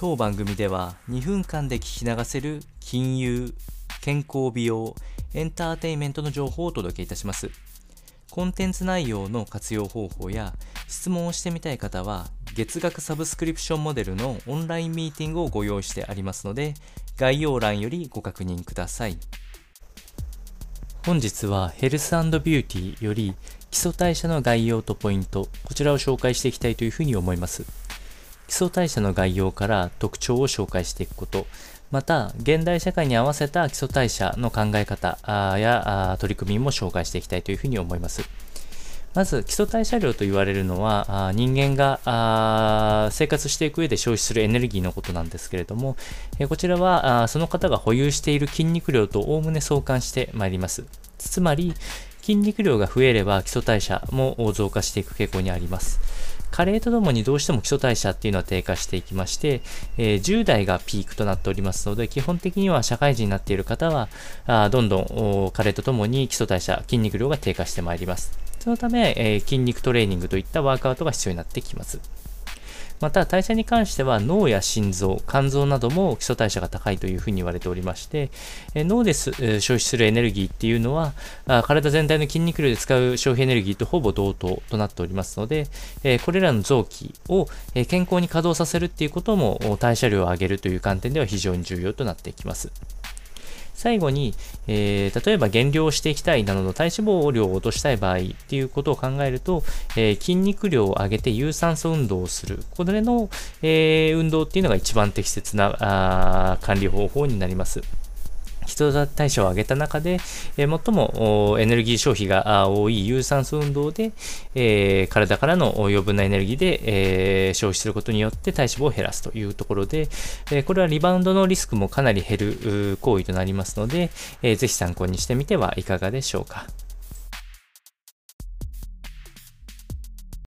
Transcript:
当番組では2分間で聞き流せる金融、健康美容、エンターテインメントの情報をお届けいたします。コンテンツ内容の活用方法や質問をしてみたい方は月額サブスクリプションモデルのオンラインミーティングをご用意してありますので概要欄よりご確認ください。本日はヘルスビューティーより基礎代謝の概要とポイント、こちらを紹介していきたいというふうに思います。基礎代謝の概要から特徴を紹介していくこと、また、現代社会に合わせた基礎代謝の考え方や取り組みも紹介していきたいというふうに思います。まず、基礎代謝量と言われるのは、人間が生活していく上で消費するエネルギーのことなんですけれども、こちらはその方が保有している筋肉量とおおむね相関してまいります。つまり、筋肉量が増えれば基礎代謝も増加していく傾向にあります。加齢とともにどうしても基礎代謝っていうのは低下していきまして、えー、10代がピークとなっておりますので、基本的には社会人になっている方は、あどんどん加齢とともに基礎代謝、筋肉量が低下してまいります。そのため、えー、筋肉トレーニングといったワークアウトが必要になってきます。また代謝に関しては脳や心臓、肝臓なども基礎代謝が高いというふうに言われておりまして、え脳で消費するエネルギーっていうのは体全体の筋肉量で使う消費エネルギーとほぼ同等となっておりますので、えこれらの臓器を健康に稼働させるっていうことも代謝量を上げるという観点では非常に重要となっていきます。最後に、えー、例えば減量していきたいなどの体脂肪量を落としたい場合っていうことを考えると、えー、筋肉量を上げて有酸素運動をする。これの、えー、運動っていうのが一番適切なあ管理方法になります。人代謝を上げた中で、えー、最もエネルギー消費が多い有酸素運動で、えー、体からの余分なエネルギーで、えー、消費することによって体脂肪を減らすというところで、えこれはリバウンドのリスクもかなり減る行為となりますので、えー、ぜひ参考にしてみてはいかがでしょうか。